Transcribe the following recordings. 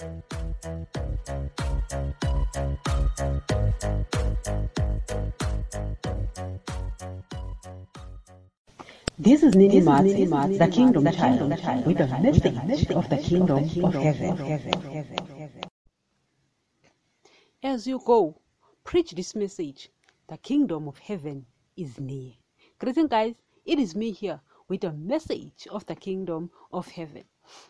This is Nini Mats, the Kingdom Child, with a message of the Kingdom of Heaven. As you go, preach this message. The kingdom of heaven is near. Greeting, guys. It is me here with a message of the kingdom of heaven.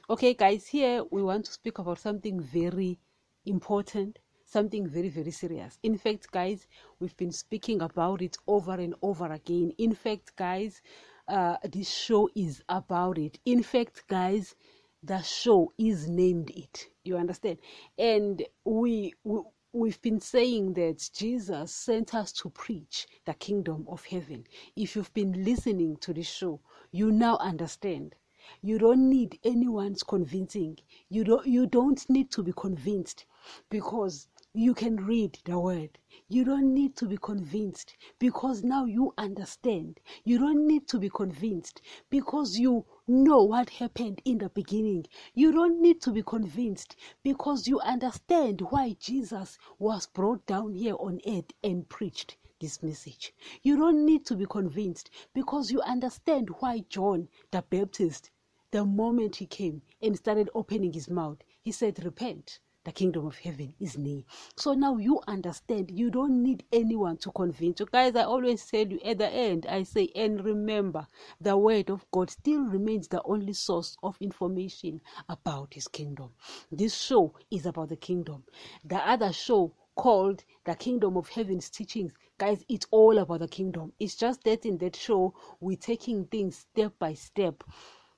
Okay, guys, here we want to speak about something very important, something very, very serious. In fact, guys, we've been speaking about it over and over again. In fact, guys, uh, this show is about it. In fact, guys, the show is named it. You understand? And we, we we've been saying that Jesus sent us to preach the kingdom of heaven. If you've been listening to the show, you now understand. You don't need anyone's convincing. You don't you don't need to be convinced because you can read the word. You don't need to be convinced because now you understand. You don't need to be convinced because you know what happened in the beginning. You don't need to be convinced because you understand why Jesus was brought down here on earth and preached this message. You don't need to be convinced because you understand why John the Baptist, the moment he came and started opening his mouth, he said, Repent the kingdom of heaven is near. So now you understand. You don't need anyone to convince you. Guys, I always tell you at the end, I say, and remember, the word of God still remains the only source of information about his kingdom. This show is about the kingdom. The other show called the kingdom of heaven's teachings guys it's all about the kingdom it's just that in that show we're taking things step by step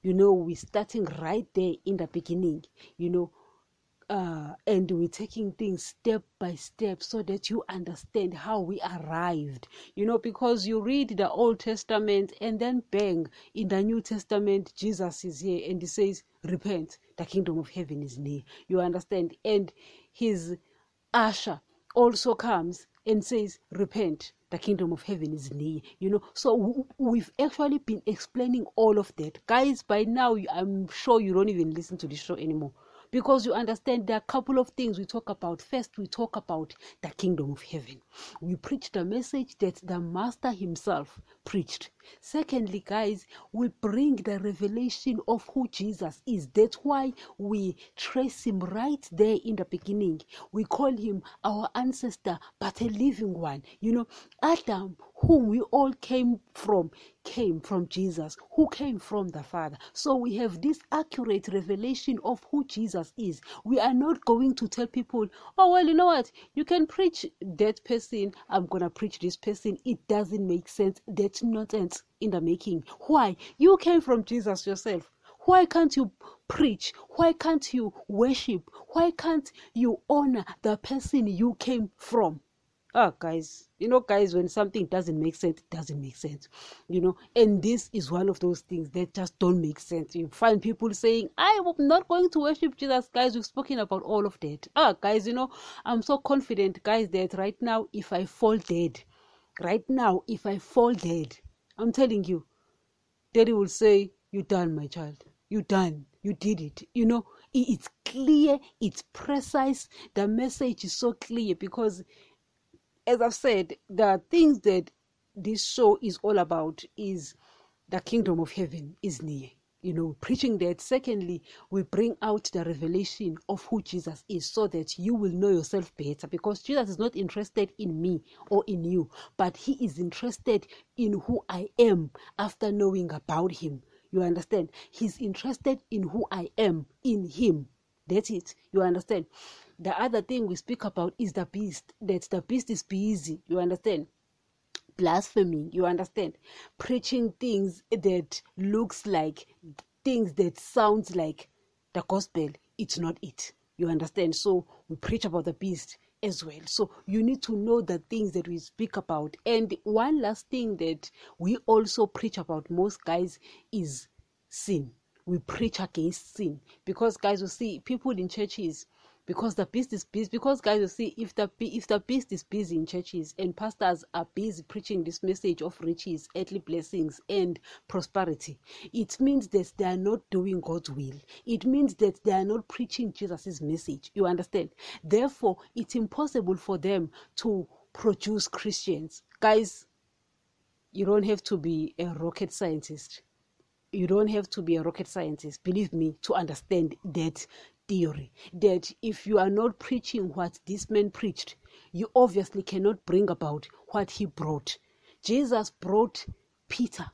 you know we're starting right there in the beginning you know uh, and we're taking things step by step so that you understand how we arrived. You know, because you read the Old Testament and then bang, in the New Testament, Jesus is here and he says, Repent, the kingdom of heaven is near. You understand? And his usher also comes and says, Repent, the kingdom of heaven is near. You know, so we've actually been explaining all of that. Guys, by now, I'm sure you don't even listen to the show anymore because you understand there are a couple of things we talk about. First, we talk about the kingdom of heaven. We preach the message that the Master himself preached. Secondly, guys, we bring the revelation of who Jesus is. That's why we trace him right there in the beginning. We call him our ancestor, but a living one. You know, Adam, whom we all came from, came from Jesus, who came from the Father. So we have this accurate revelation of who Jesus is. We are not going to tell people, oh, well, you know what, you can preach that person, I'm going to preach this person. It doesn't make sense. That's nonsense in the making. Why? You came from Jesus yourself. Why can't you preach? Why can't you worship? Why can't you honor the person you came from? Ah, guys, you know, guys, when something doesn't make sense, it doesn't make sense, you know, and this is one of those things that just don't make sense. You find people saying, I'm not going to worship Jesus, guys. We've spoken about all of that. Ah, guys, you know, I'm so confident, guys, that right now, if I fall dead, right now, if I fall dead, I'm telling you, Daddy will say, You done, my child. You done. You did it. You know, it's clear, it's precise. The message is so clear because as I've said, the things that this show is all about is the kingdom of heaven is near. You know, preaching that. Secondly, we bring out the revelation of who Jesus is so that you will know yourself better because Jesus is not interested in me or in you, but he is interested in who I am after knowing about him. You understand? He's interested in who I am in him. That's it. You understand? The other thing we speak about is the beast. That the beast is busy. You understand? Blasphemy. You understand? Preaching things that looks like things that sounds like the gospel. It's not it. You understand? So we preach about the beast as well. So you need to know the things that we speak about. And one last thing that we also preach about most guys is sin. We preach against sin because guys, you see people in churches because the beast is busy because guys you see if the if the beast is busy in churches and pastors are busy preaching this message of riches earthly blessings and prosperity it means that they are not doing god's will. It means that they are not preaching jesus' message. You understand? Therefore it's impossible for them to produce christians. Guys you don't have to be a rocket scientist. You don't have to be a rocket scientist believe me to understand that theory that if you are not preaching what this man preached, you obviously cannot bring about what he brought. Jesus brought Peter,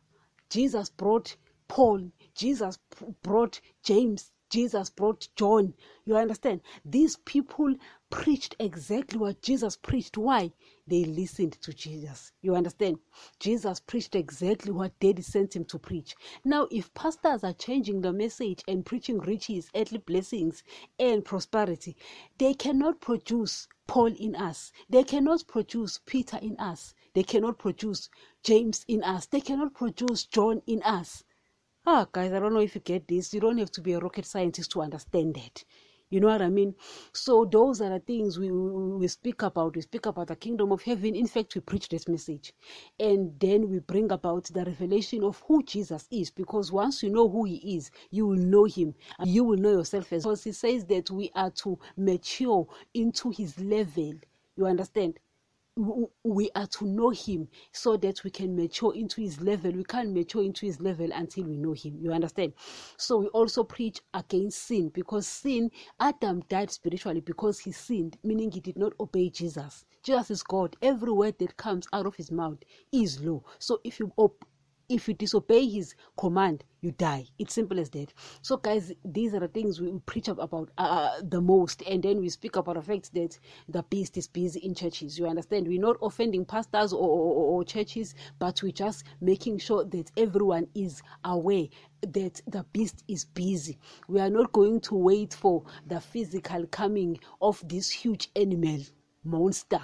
Jesus brought Paul, Jesus brought James, Jesus brought John. You understand? These people preached exactly what Jesus preached. Why? They listened to Jesus. You understand? Jesus preached exactly what Daddy sent him to preach. Now, if pastors are changing the message and preaching riches, earthly blessings, and prosperity, they cannot produce Paul in us. They cannot produce Peter in us. They cannot produce James in us. They cannot produce John in us. Ah, guys, I don't know if you get this. You don't have to be a rocket scientist to understand that. You know what I mean? So those are the things we, we, we speak about. We speak about the kingdom of heaven. In fact, we preach this message. And then we bring about the revelation of who Jesus is. Because once you know who he is, you will know him. And you will know yourself as because he says that we are to mature into his level. You understand? We are to know him so that we can mature into his level. We can't mature into his level until we know him. You understand? So we also preach against sin because sin, Adam died spiritually because he sinned, meaning he did not obey Jesus. Jesus is God. Every word that comes out of his mouth is law. So if you if you disobey his command you die. It's simple as that. So guys these are the things we preach about uh, the most. And then we speak about the fact that the beast is busy in churches. You understand? We're not offending pastors or, or, or churches but we're just making sure that everyone is aware that the beast is busy. We are not going to wait for the physical coming of this huge animal monster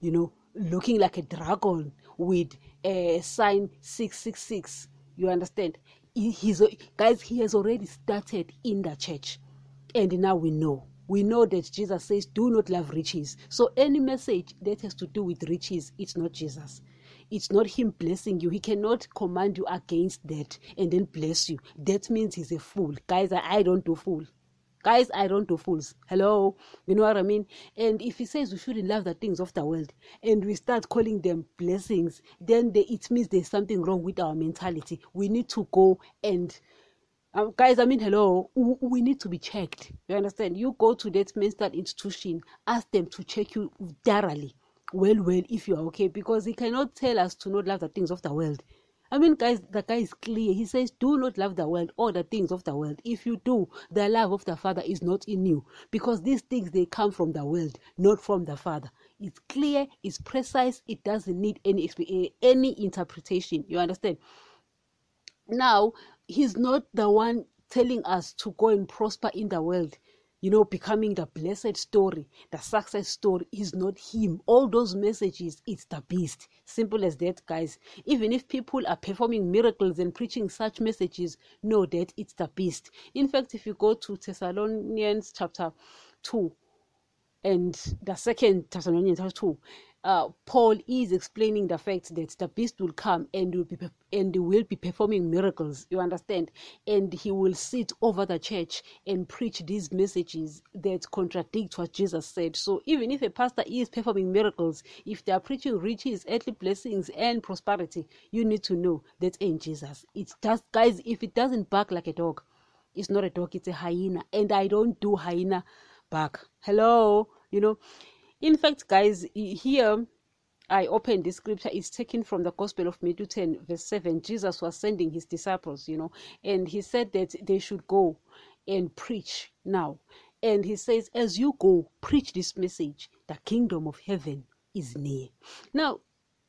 you know looking like a dragon with a sign 666 you understand? He's guys he has already started in the church. And now we know. We know that jesus says do not love riches. So any message that has to do with riches it's not jesus. It's not him blessing you. He cannot command you against that and then bless you. That means he's a fool. Guys i don't do fool Guys, I don't do fools. Hello? You know what I mean? And if he says we shouldn't love the things of the world and we start calling them blessings, then they, it means there's something wrong with our mentality. We need to go and um, guys, I mean, hello, we need to be checked. You understand? You go to that mental institution, ask them to check you thoroughly. Well, well, if you are okay, because he cannot tell us to not love the things of the world I mean, guys, the guy is clear. He says, Do not love the world or the things of the world. If you do, the love of the Father is not in you. Because these things, they come from the world, not from the Father. It's clear, it's precise, it doesn't need any, eh, any interpretation. You understand? Now, he's not the one telling us to go and prosper in the world you know, becoming the blessed story, the success story is not him. All those messages, it's the beast. Simple as that, guys. Even if people are performing miracles and preaching such messages, know that it's the beast. In fact, if you go to Thessalonians chapter 2 and the second Thessalonians chapter 2, uh, Paul is explaining the fact that the beast will come and will be and will be performing miracles. You understand? And he will sit over the church and preach these messages that contradict what Jesus said. So even if a pastor is performing miracles, if they are preaching riches, earthly blessings, and prosperity, you need to know that ain't Jesus. It does, guys. If it doesn't bark like a dog, it's not a dog. It's a hyena, and I don't do hyena bark. Hello, you know in fact, guys, here I opened this scripture is taken from the Gospel of Matthew 10, verse 7. Jesus was sending his disciples, you know, and he said that they should go and preach now. And he says, as you go, preach this message the kingdom of heaven is near. Now,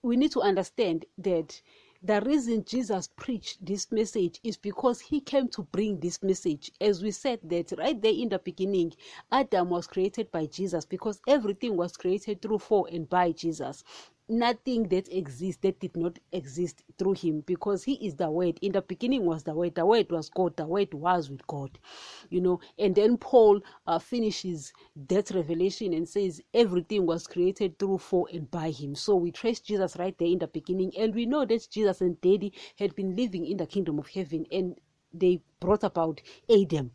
we need to understand that the reason Jesus preached this message is because he came to bring this message. As we said that right there in the beginning, Adam was created by Jesus because everything was created through for and by Jesus. Nothing that exists that did not exist through him because he is the word. In the beginning was the word. The word was god. The word was with god you know. And then paul uh, finishes that revelation and says everything was created through for and by him. So we trace jesus right there in the beginning and we know that jesus and daddy had been living in the kingdom of heaven and they brought about adam.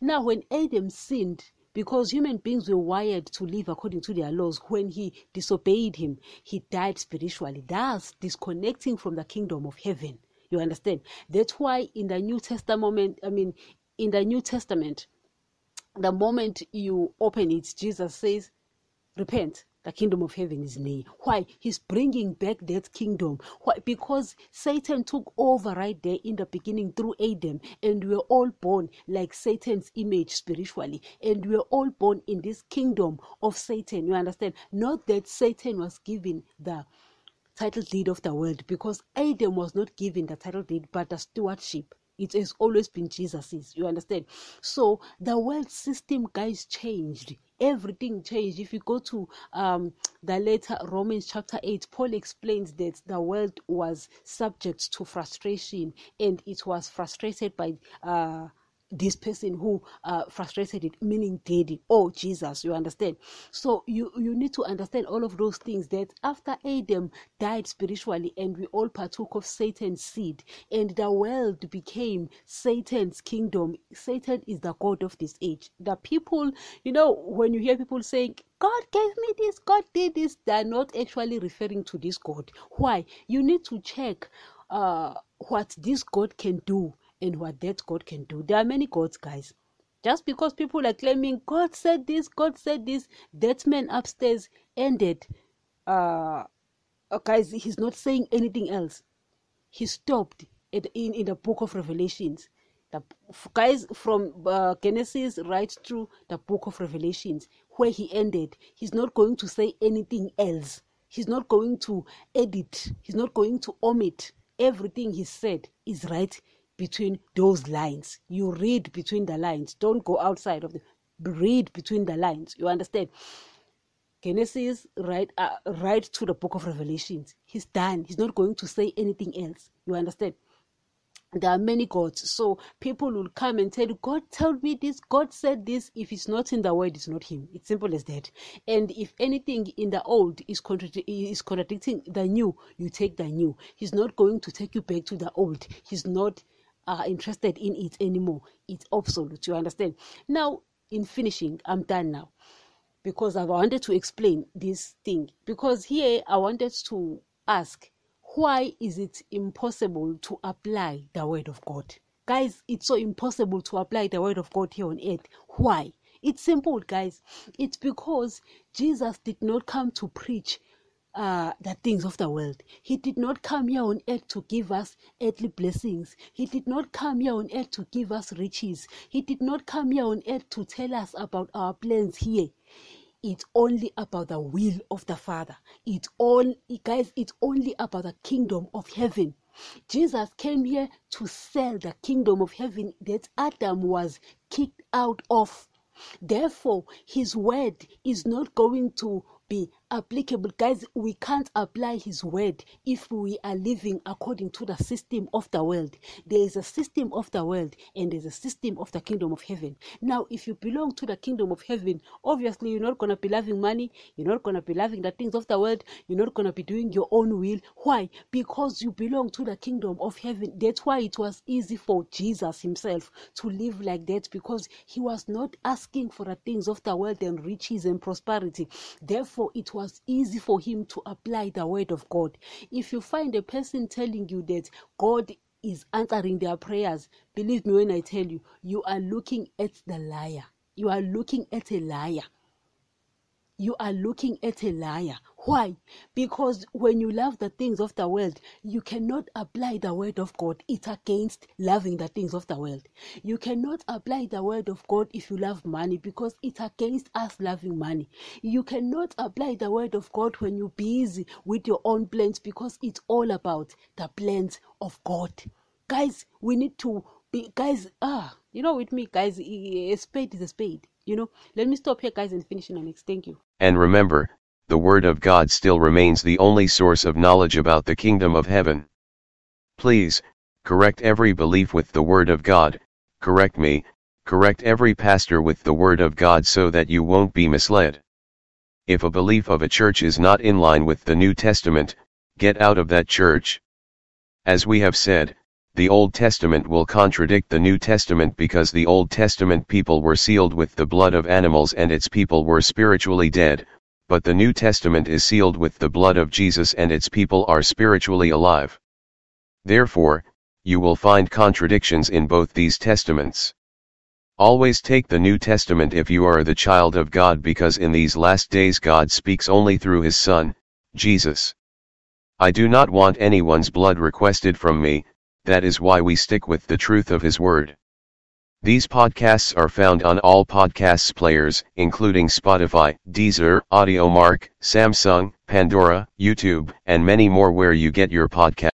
Now when adam sinned because human beings were wired to live according to their laws. When he disobeyed him, he died spiritually, thus disconnecting from the kingdom of heaven. You understand? That's why in the New Testament, I mean, in the New Testament, the moment you open it, Jesus says, Repent, the kingdom of heaven is near. Why? He's bringing back that kingdom. Why? Because Satan took over right there in the beginning through Adam, and we are all born like Satan's image spiritually, and we are all born in this kingdom of Satan. You understand? Not that Satan was given the title deed of the world, because Adam was not given the title deed, but the stewardship it has always been jesus's you understand so the world system guys changed everything changed if you go to um, the letter romans chapter 8 paul explains that the world was subject to frustration and it was frustrated by uh, this person who uh, frustrated it meaning daddy oh jesus you understand so you you need to understand all of those things that after adam died spiritually and we all partook of satan's seed and the world became satan's kingdom satan is the god of this age the people you know when you hear people saying God gave me this, God did this. They're not actually referring to this God. Why? You need to check uh, what this God can do and what that God can do. There are many gods, guys. Just because people are claiming God said this, God said this, that man upstairs ended. Uh, uh guys, he's not saying anything else. He stopped in in the book of Revelations. The guys from uh, Genesis right through the book of Revelations, where he ended, he's not going to say anything else. He's not going to edit. He's not going to omit. Everything he said is right between those lines. You read between the lines. Don't go outside of the read between the lines. You understand? Genesis right uh, right to the book of Revelations. He's done. He's not going to say anything else. You understand? there are many gods so people will come and tell you god told me this god said this if it's not in the word it's not him it's simple as that and if anything in the old is, contra- is contradicting the new you take the new he's not going to take you back to the old he's not are interested in it anymore. It's obsolete. You understand? Now, in finishing, I'm done now because I wanted to explain this thing. Because here I wanted to ask why is it impossible to apply the word of God? Guys, it's so impossible to apply the word of God here on earth. Why? It's simple, guys. It's because Jesus did not come to preach uh, the things of the world. He did not come here on earth to give us earthly blessings. He did not come here on earth to give us riches. He did not come here on earth to tell us about our plans here. It's only about the will of the Father. It's all, guys, it's only about the kingdom of heaven. Jesus came here to sell the kingdom of heaven that Adam was kicked out of. Therefore, his word is not going to be applicable. Guys, we can't apply His word if we are living according to the system of the world. There is a system of the world and there's a system of the kingdom of heaven. Now, if you belong to the kingdom of heaven, obviously you're not going to be loving money, you're not going to be loving the things of the world, you're not going to be doing your own will. Why? Because you belong to the kingdom of heaven. That's why it was easy for Jesus himself to live like that because he was not asking for the things of the world and riches and prosperity. Therefore, it was easy for him to apply the word of God. If you find a person telling you that God is answering their prayers, believe me when I tell you, you are looking at the liar. You are looking at a liar you are looking at a liar. Why? Because when you love the things of the world, you cannot apply the word of God. It's against loving the things of the world. You cannot apply the word of God if you love money because it's against us loving money. You cannot apply the word of God when you're busy with your own plans because it's all about the plans of God. Guys, we need to be, guys, ah, you know, with me, guys, a spade is a spade. You know, let me stop here, guys, and finish in the next. Thank you. And remember, the Word of God still remains the only source of knowledge about the kingdom of heaven. Please, correct every belief with the Word of God, correct me, correct every pastor with the Word of God so that you won't be misled. If a belief of a church is not in line with the New Testament, get out of that church. As we have said, the Old Testament will contradict the New Testament because the Old Testament people were sealed with the blood of animals and its people were spiritually dead, but the New Testament is sealed with the blood of Jesus and its people are spiritually alive. Therefore, you will find contradictions in both these testaments. Always take the New Testament if you are the child of God because in these last days God speaks only through his Son, Jesus. I do not want anyone's blood requested from me, that is why we stick with the truth of His Word. These podcasts are found on all podcasts players, including Spotify, Deezer, Audiomack, Samsung, Pandora, YouTube, and many more where you get your podcast.